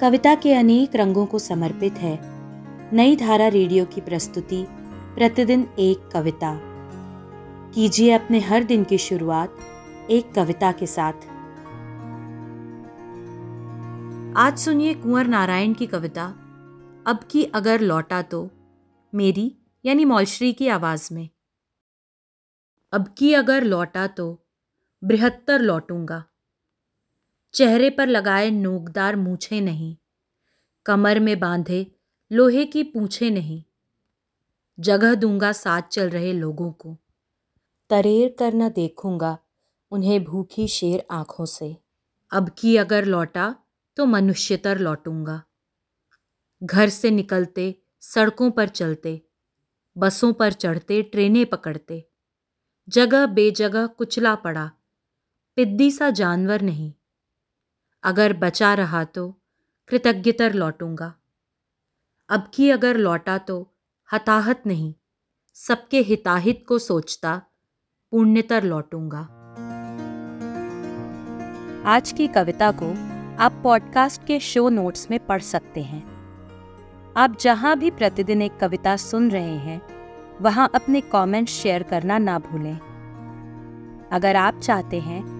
कविता के अनेक रंगों को समर्पित है। नई धारा रेडियो की प्रस्तुति, प्रतिदिन एक कविता। कीजिए अपने हर दिन की शुरुआत एक कविता के साथ। आज सुनिए कुंवर नारायण की कविता, अब की अगर लौटा तो मेरी यानी मौलश्री की आवाज़ में। अब की अगर लौटा तो बृहत्तर लौटूँगा। चेहरे पर लगाए नोकदार मूछे नहीं। कमर में बांधे लोहे की पूछे नहीं। जगह दूँगा साथ चल रहे लोगों को। तरेर कर न देखूँगा उन्हें भूखी शेर आँखों से। अब की अगर लौटा तो मनुष्यतर लौटूँगा। घर से निकलते, सड़कों पर चलते, बसों पर चढ़ते, ट्रेनें पकड़ते। जगह बेजगह कुचला पड़ा। पिद्दी सा जानवर नहीं। अगर बचा रहा तो कृतज्ञतर लौटूँगा। अब की अगर लौटा तो हताहत नहीं, सबके हिताहित को सोचता पुण्यतर लौटूँगा। आज की कविता को आप पॉडकास्ट के शो नोट्स में पढ़ सकते हैं। आप जहाँ भी प्रतिदिन एक कविता सुन रहे हैं, वहाँ अपने कमेंट्स शेयर करना ना भूलें। अगर आप चाहते हैं